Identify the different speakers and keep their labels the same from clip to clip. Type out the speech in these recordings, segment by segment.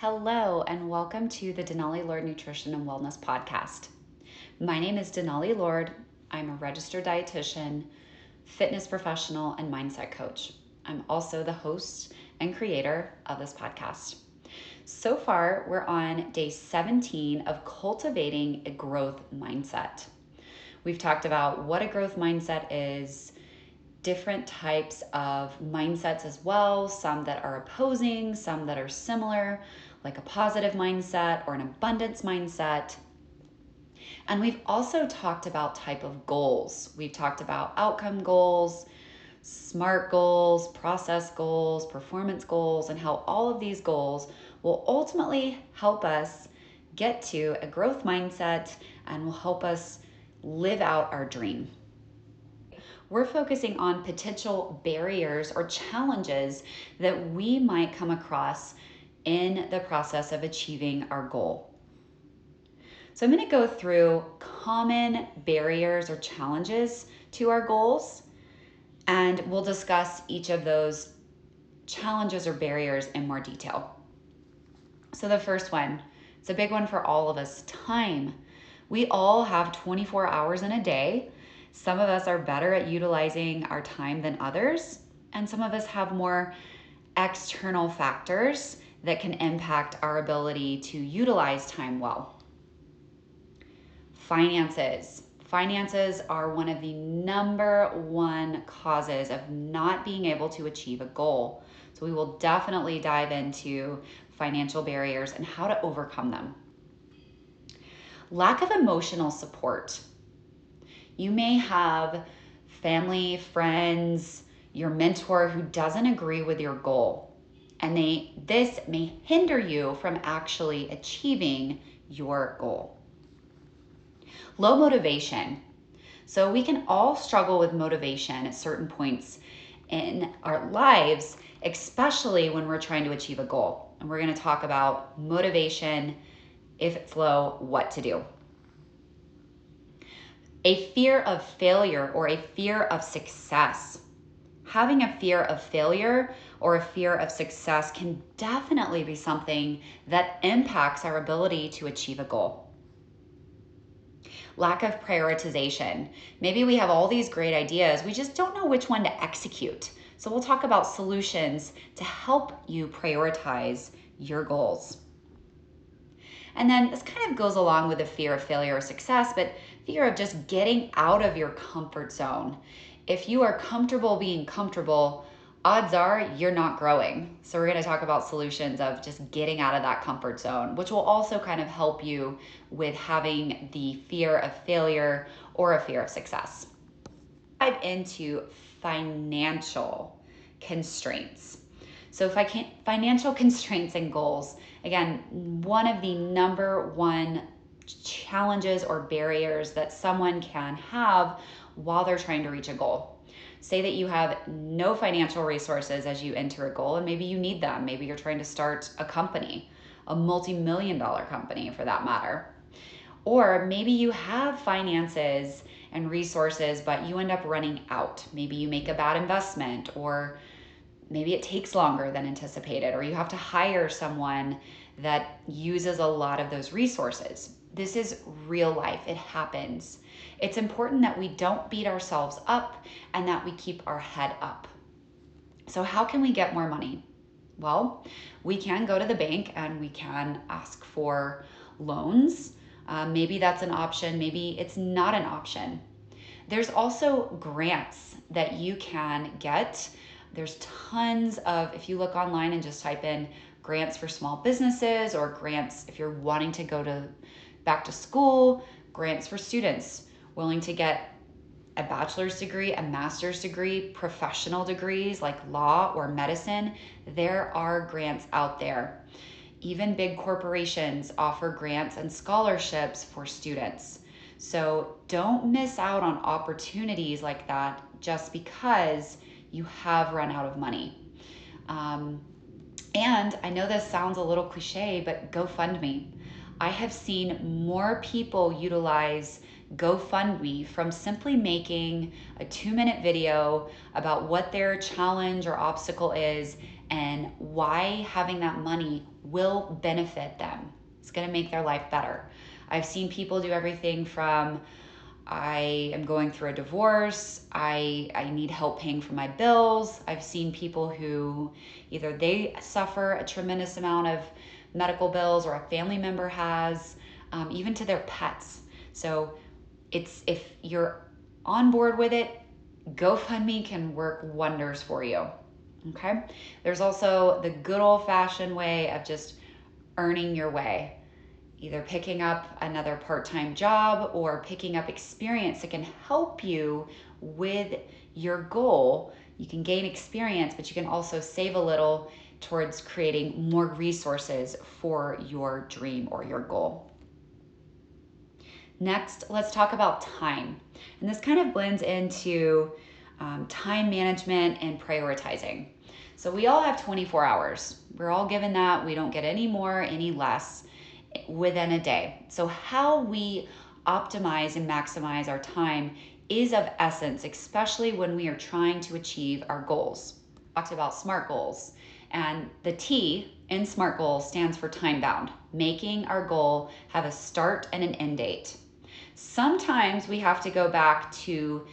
Speaker 1: Hello, and welcome to the Denali Lord Nutrition and Wellness Podcast. My name is Denali Lord. I'm a registered dietitian, fitness professional, and mindset coach. I'm also the host and creator of this podcast. So far, we're on day 17 of cultivating a growth mindset. We've talked about what a growth mindset is, different types of mindsets as well, some that are opposing, some that are similar, like a positive mindset or an abundance mindset. And we've also talked about type of goals. We've talked about outcome goals, SMART goals, process goals, performance goals, and how all of these goals will ultimately help us get to a growth mindset and will help us live out our dream. We're focusing on potential barriers or challenges that we might come across in the process of achieving our goal. So, I'm going to go through common barriers or challenges to our goals, and we'll discuss each of those challenges or barriers in more detail. So, the first one, it's a big one for all of us time. We all have 24 hours in a day. Some of us are better at utilizing our time than others, and some of us have more external factors that can impact our ability to utilize time well. Finances. Finances are one of the number one causes of not being able to achieve a goal. So, we will definitely dive into financial barriers and how to overcome them. Lack of emotional support. You may have family, friends, your mentor who doesn't agree with your goal. And they this may hinder you from actually achieving your goal. Low motivation. So we can all struggle with motivation at certain points in our lives, especially when we're trying to achieve a goal. And we're going to talk about motivation if it's low, what to do. A fear of failure or a fear of success. Having a fear of failure or a fear of success can definitely be something that impacts our ability to achieve a goal. Lack of prioritization. Maybe we have all these great ideas, we just don't know which one to execute. So, we'll talk about solutions to help you prioritize your goals. And then this kind of goes along with the fear of failure or success, but fear of just getting out of your comfort zone. If you are comfortable being comfortable, odds are you're not growing. So, we're going to talk about solutions of just getting out of that comfort zone, which will also kind of help you with having the fear of failure or a fear of success. Dive into financial constraints. So, if I can't, financial constraints and goals, again, one of the number one challenges or barriers that someone can have while they're trying to reach a goal. Say that you have no financial resources as you enter a goal, and maybe you need them. Maybe you're trying to start a company, a multi million dollar company for that matter. Or maybe you have finances and resources, but you end up running out. Maybe you make a bad investment, or maybe it takes longer than anticipated, or you have to hire someone that uses a lot of those resources. This is real life, it happens. It's important that we don't beat ourselves up and that we keep our head up. So, how can we get more money? Well, we can go to the bank and we can ask for loans. Uh, maybe that's an option, maybe it's not an option. There's also grants that you can get there's tons of, if you look online and just type in grants for small businesses or grants if you're wanting to go to back to school, grants for students willing to get a bachelor's degree, a master's degree, professional degrees like law or medicine, there are grants out there. Even big corporations offer grants and scholarships for students. So don't miss out on opportunities like that just because you have run out of money. Um, and I know this sounds a little cliche, but GoFundMe. I have seen more people utilize GoFundMe from simply making a two minute video about what their challenge or obstacle is and why having that money will benefit them. It's going to make their life better. I've seen people do everything from I am going through a divorce, I I need help paying for my bills. I've seen people who either they suffer a tremendous amount of medical bills or a family member has, um, even to their pets. So it's if you're on board with it, GoFundMe can work wonders for you. Okay. There's also the good old fashioned way of just earning your way, either picking up another part time job or picking up experience that can help you with your goal. You can gain experience, but you can also save a little towards creating more resources for your dream or your goal. Next, let's talk about time. And this kind of blends into um, time management and prioritizing. So we all have 24 hours. We're all given that. We don't get any more, any less within a day. So how we optimize and maximize our time is of essence, especially when we are trying to achieve our goals. Talked about SMART goals, and the T in SMART goals stands for time bound, making our goal have a start and an end date. Sometimes we have to go back to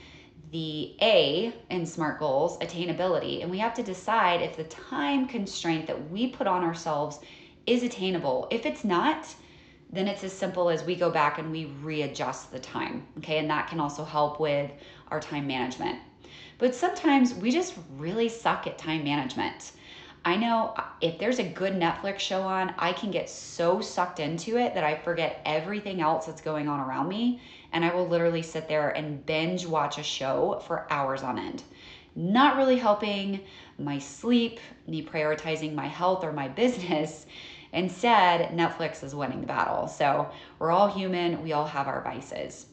Speaker 1: the A in SMART goals, attainability, and we have to decide if the time constraint that we put on ourselves is attainable. If it's not, then it's as simple as we go back and we readjust the time. Okay, and that can also help with our time management. But sometimes we just really suck at time management. I know uh, if there's a good Netflix show on, I can get so sucked into it that I forget everything else that's going on around me. And I will literally sit there and binge watch a show for hours on end. Not really helping my sleep, me prioritizing my health or my business. Instead, Netflix is winning the battle. So we're all human, we all have our vices.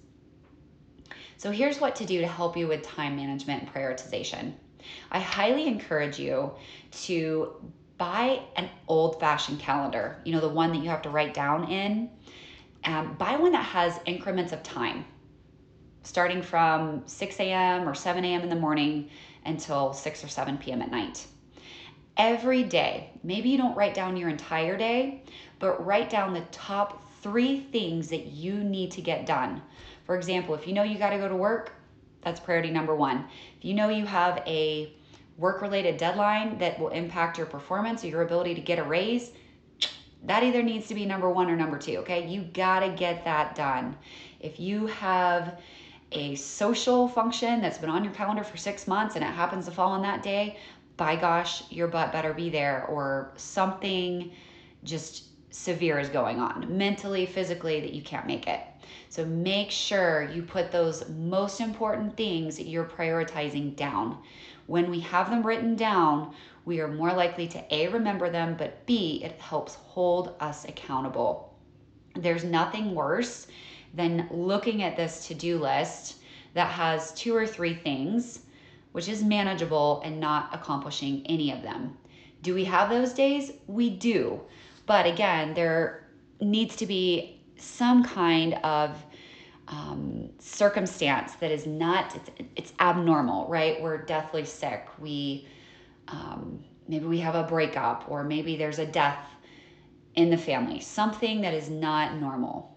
Speaker 1: So here's what to do to help you with time management and prioritization. I highly encourage you to buy an old fashioned calendar, you know, the one that you have to write down in. Um, buy one that has increments of time, starting from 6 a.m. or 7 a.m. in the morning until 6 or 7 p.m. at night. Every day, maybe you don't write down your entire day, but write down the top three things that you need to get done. For example, if you know you got to go to work, that's priority number one. If you know you have a work related deadline that will impact your performance or your ability to get a raise, that either needs to be number one or number two, okay? You gotta get that done. If you have a social function that's been on your calendar for six months and it happens to fall on that day, by gosh, your butt better be there or something just severe is going on mentally, physically, that you can't make it. So make sure you put those most important things you're prioritizing down. When we have them written down, we are more likely to A, remember them, but B, it helps hold us accountable. There's nothing worse than looking at this to do list that has two or three things, which is manageable, and not accomplishing any of them. Do we have those days? We do. But again, there needs to be some kind of um, circumstance that is not it's, it's abnormal right? We're deathly sick. We um, maybe we have a breakup or maybe there's a death in the family something that is not normal.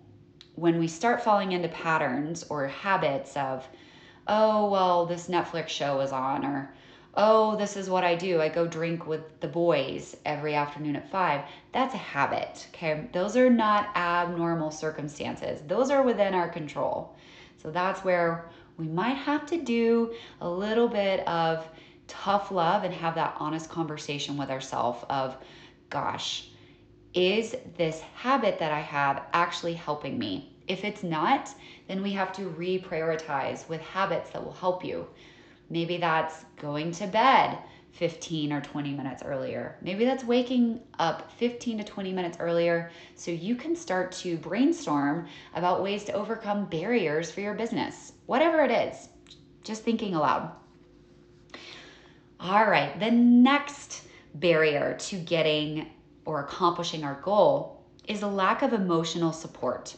Speaker 1: When we start falling into patterns or habits of oh well this netflix show is on or oh, this is what I do. I go drink with the boys every afternoon at five. That's a habit. Okay. Those are not abnormal circumstances, those are within our control. So that's where we might have to do a little bit of tough love and have that honest conversation with ourselves of, gosh, is this habit that I have actually helping me? If it's not, then we have to reprioritize with habits that will help you. Maybe that's going to bed 15 or 20 minutes earlier. Maybe that's waking up 15 to 20 minutes earlier so you can start to brainstorm about ways to overcome barriers for your business. Whatever it is, just thinking aloud. All right, the next barrier to getting or accomplishing our goal is a lack of emotional support.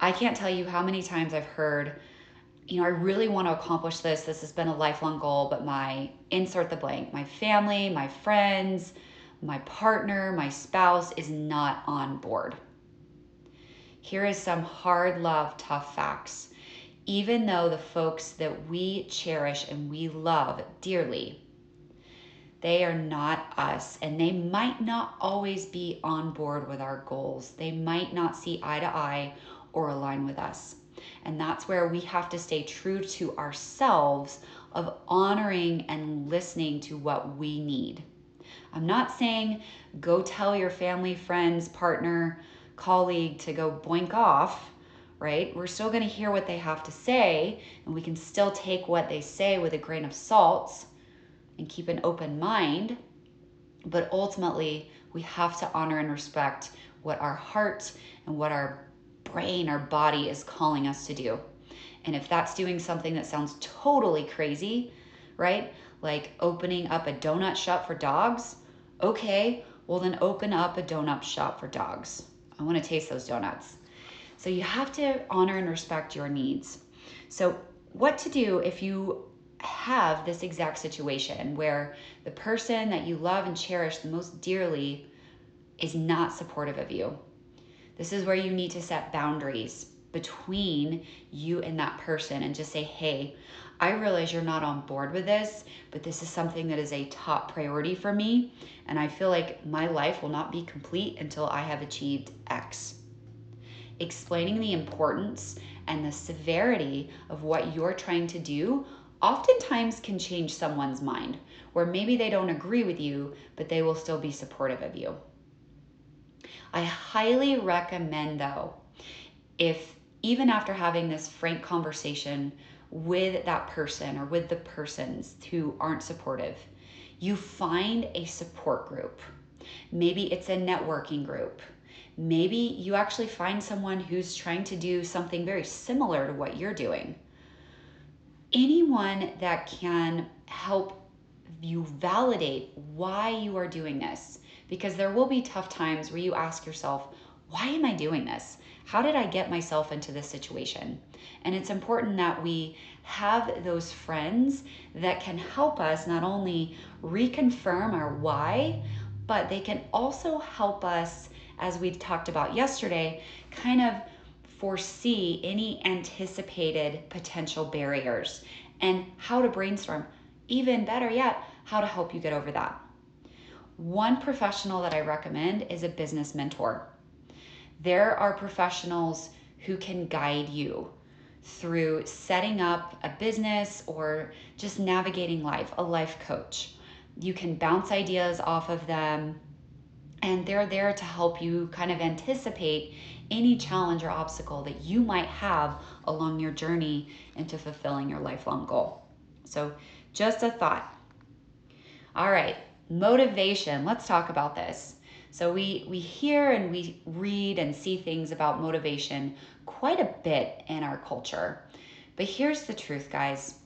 Speaker 1: I can't tell you how many times I've heard you know, I really want to accomplish this. This has been a lifelong goal, but my insert the blank, my family, my friends, my partner, my spouse is not on board. Here is some hard love, tough facts. Even though the folks that we cherish and we love dearly, they are not us, and they might not always be on board with our goals. They might not see eye to eye or align with us. And that's where we have to stay true to ourselves of honoring and listening to what we need. I'm not saying go tell your family, friends, partner, colleague to go boink off, right? We're still going to hear what they have to say, and we can still take what they say with a grain of salt and keep an open mind. But ultimately, we have to honor and respect what our heart and what our brain, our body is calling us to do. And if that's doing something that sounds totally crazy, right? Like opening up a donut shop for dogs, okay, well then open up a donut shop for dogs. I want to taste those donuts. So you have to honor and respect your needs. So, what to do if you have this exact situation where the person that you love and cherish the most dearly is not supportive of you? This is where you need to set boundaries between you and that person and just say, hey, I realize you're not on board with this, but this is something that is a top priority for me. And I feel like my life will not be complete until I have achieved X. Explaining the importance and the severity of what you're trying to do oftentimes can change someone's mind, where maybe they don't agree with you, but they will still be supportive of you. I highly recommend, though, if even after having this frank conversation with that person or with the persons who aren't supportive, you find a support group. Maybe it's a networking group. Maybe you actually find someone who's trying to do something very similar to what you're doing. Anyone that can help you validate why you are doing this because there will be tough times where you ask yourself, why am I doing this? How did I get myself into this situation? And it's important that we have those friends that can help us not only reconfirm our why, but they can also help us, as we talked about yesterday, kind of foresee any anticipated potential barriers and how to brainstorm. Even better yet, how to help you get over that. One professional that I recommend is a business mentor. There are professionals who can guide you through setting up a business or just navigating life, a life coach. You can bounce ideas off of them, and they're there to help you kind of anticipate any challenge or obstacle that you might have along your journey into fulfilling your lifelong goal. So, just a thought. All right, motivation. Let's talk about this. So we we hear and we read and see things about motivation quite a bit in our culture. But here's the truth, guys.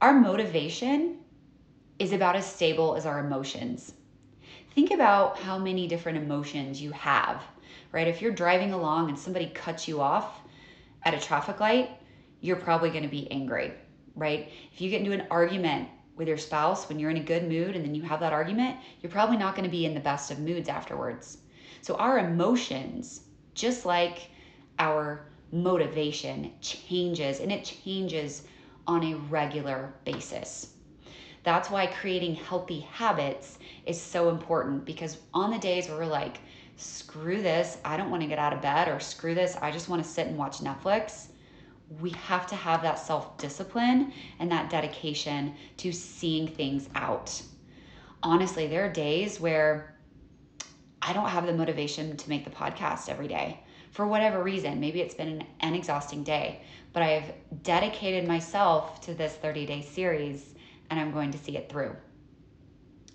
Speaker 1: Our motivation is about as stable as our emotions. Think about how many different emotions you have, right? If you're driving along and somebody cuts you off at a traffic light, you're probably going to be angry, right? If you get into an argument with your spouse when you're in a good mood and then you have that argument, you're probably not going to be in the best of moods afterwards. So our emotions, just like our motivation, changes and it changes on a regular basis. That's why creating healthy habits is so important because on the days where we're like, screw this, I don't want to get out of bed, or screw this, I just want to sit and watch Netflix, we have to have that self discipline and that dedication to seeing things out. Honestly, there are days where I don't have the motivation to make the podcast every day for whatever reason. Maybe it's been an, an exhausting day, but I've dedicated myself to this 30 day series and I'm going to see it through.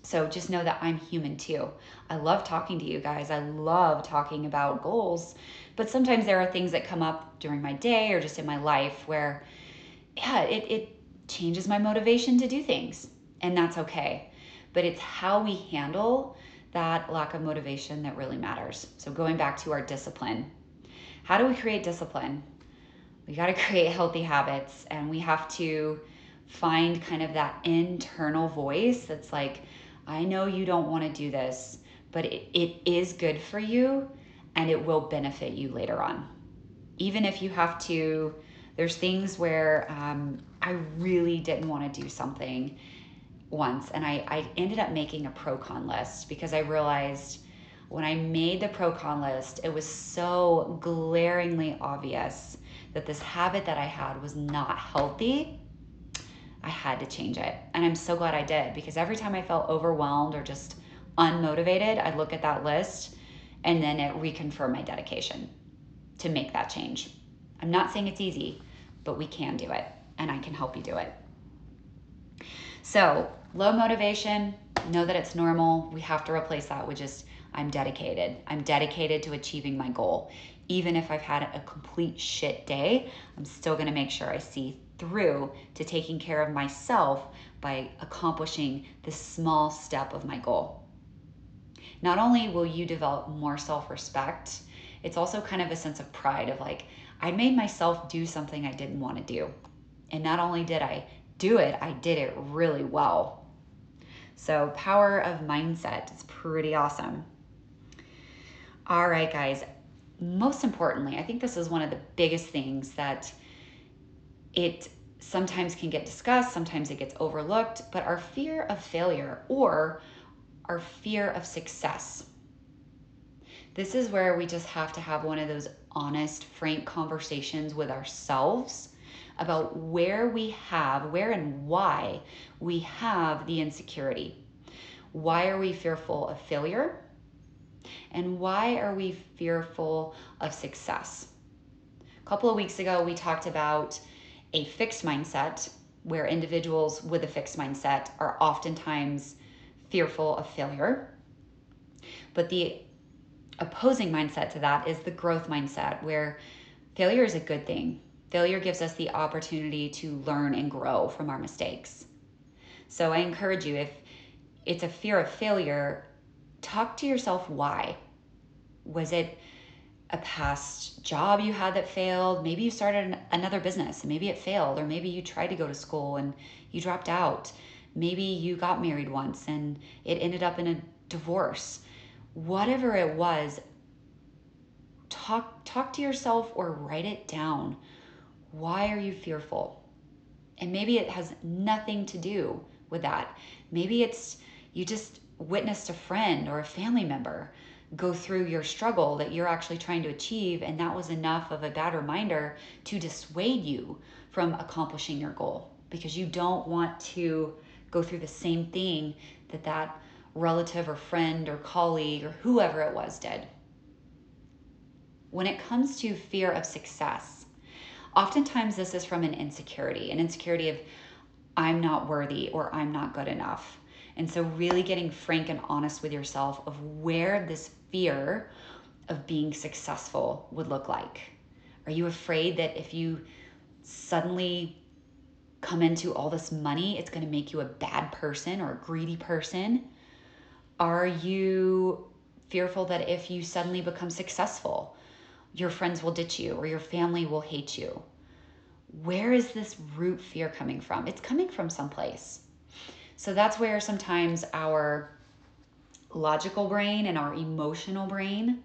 Speaker 1: So just know that I'm human too. I love talking to you guys. I love talking about goals, but sometimes there are things that come up during my day or just in my life where, yeah, it, it changes my motivation to do things, and that's okay. But it's how we handle that lack of motivation that really matters. So going back to our discipline, how do we create discipline? We got to create healthy habits and we have to find kind of that internal voice that's like, I know you don't want to do this, but it, it is good for you and it will benefit you later on. Even if you have to, there's things where um, I really didn't want to do something once and I, I ended up making a pro con list because I realized when I made the pro con list, it was so glaringly obvious that this habit that I had was not healthy. I had to change it. And I'm so glad I did because every time I felt overwhelmed or just unmotivated, I'd look at that list and then it reconfirmed my dedication to make that change. I'm not saying it's easy, but we can do it and I can help you do it. So, low motivation, know that it's normal. We have to replace that with just, I'm dedicated. I'm dedicated to achieving my goal. Even if I've had a complete shit day, I'm still gonna make sure I see through to taking care of myself by accomplishing this small step of my goal. Not only will you develop more self respect, it's also kind of a sense of pride of like, I made myself do something I didn't want to do. And not only did I do it, I did it really well. So, power of mindset is pretty awesome. All right, guys. Most importantly, I think this is one of the biggest things that it sometimes can get discussed, sometimes it gets overlooked, but our fear of failure or our fear of success. This is where we just have to have one of those honest, frank conversations with ourselves about where we have, where and why we have the insecurity. Why are we fearful of failure? And why are we fearful of success? A couple of weeks ago, we talked about a fixed mindset where individuals with a fixed mindset are oftentimes fearful of failure. But the opposing mindset to that is the growth mindset where failure is a good thing. Failure gives us the opportunity to learn and grow from our mistakes. So I encourage you if it's a fear of failure, talk to yourself why. Was it a past job you had that failed. Maybe you started another business and maybe it failed, or maybe you tried to go to school and you dropped out. Maybe you got married once and it ended up in a divorce. Whatever it was, talk talk to yourself or write it down. Why are you fearful? And maybe it has nothing to do with that. Maybe it's you just witnessed a friend or a family member go through your struggle that you're actually trying to achieve. And that was enough of a bad reminder to dissuade you from accomplishing your goal because you don't want to go through the same thing that that relative or friend or colleague or whoever it was did. When it comes to fear of success, oftentimes this is from an insecurity, an insecurity of, I'm not worthy or I'm not good enough. And so, really getting frank and honest with yourself of where this fear of being successful would look like. Are you afraid that if you suddenly come into all this money, it's going to make you a bad person or a greedy person? Are you fearful that if you suddenly become successful, your friends will ditch you or your family will hate you? Where is this root fear coming from? It's coming from someplace. So that's where sometimes our logical brain and our emotional brain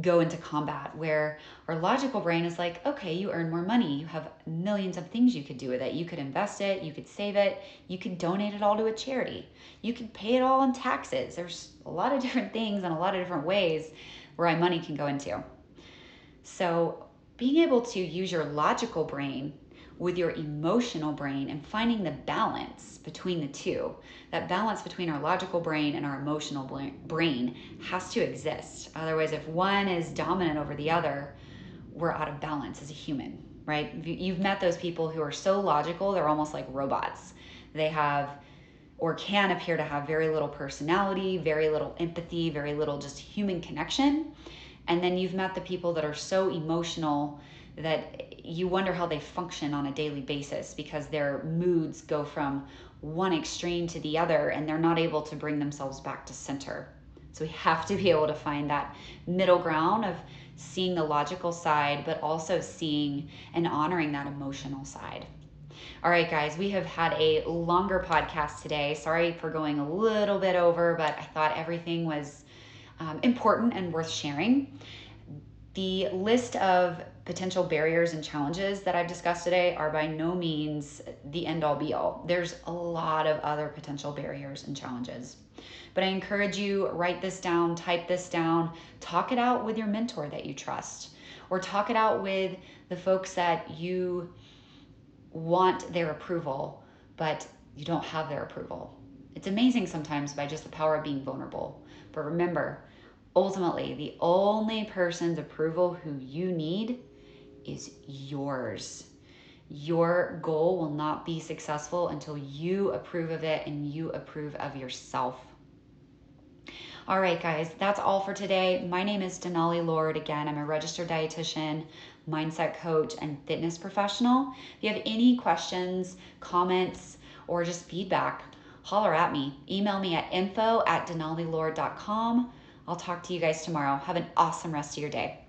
Speaker 1: go into combat where our logical brain is like okay you earn more money. You have millions of things you could do with it. You could invest it. You could save it. You could donate it all to a charity. You could pay it all in taxes. There's a lot of different things and a lot of different ways where money can go into. So being able to use your logical brain with your emotional brain and finding the balance between the two. That balance between our logical brain and our emotional brain has to exist. Otherwise, if one is dominant over the other, we're out of balance as a human, right? You've met those people who are so logical, they're almost like robots. They have or can appear to have very little personality, very little empathy, very little just human connection. And then you've met the people that are so emotional that you wonder how they function on a daily basis because their moods go from one extreme to the other and they're not able to bring themselves back to center. So we have to be able to find that middle ground of seeing the logical side, but also seeing and honoring that emotional side. All right, guys, we have had a longer podcast today. Sorry for going a little bit over, but I thought everything was um, important and worth sharing. The list of potential barriers and challenges that I've discussed today are by no means the end all be all. There's a lot of other potential barriers and challenges. But I encourage you write this down, type this down, talk it out with your mentor that you trust or talk it out with the folks that you want their approval, but you don't have their approval. It's amazing sometimes by just the power of being vulnerable. But remember, ultimately, the only person's approval who you need is yours. Your goal will not be successful until you approve of it and you approve of yourself. All right, guys, that's all for today. My name is Denali Lord. Again, I'm a registered dietitian, mindset coach, and fitness professional. If you have any questions, comments, or just feedback, holler at me. Email me at info at denalilord.com. I'll talk to you guys tomorrow. Have an awesome rest of your day.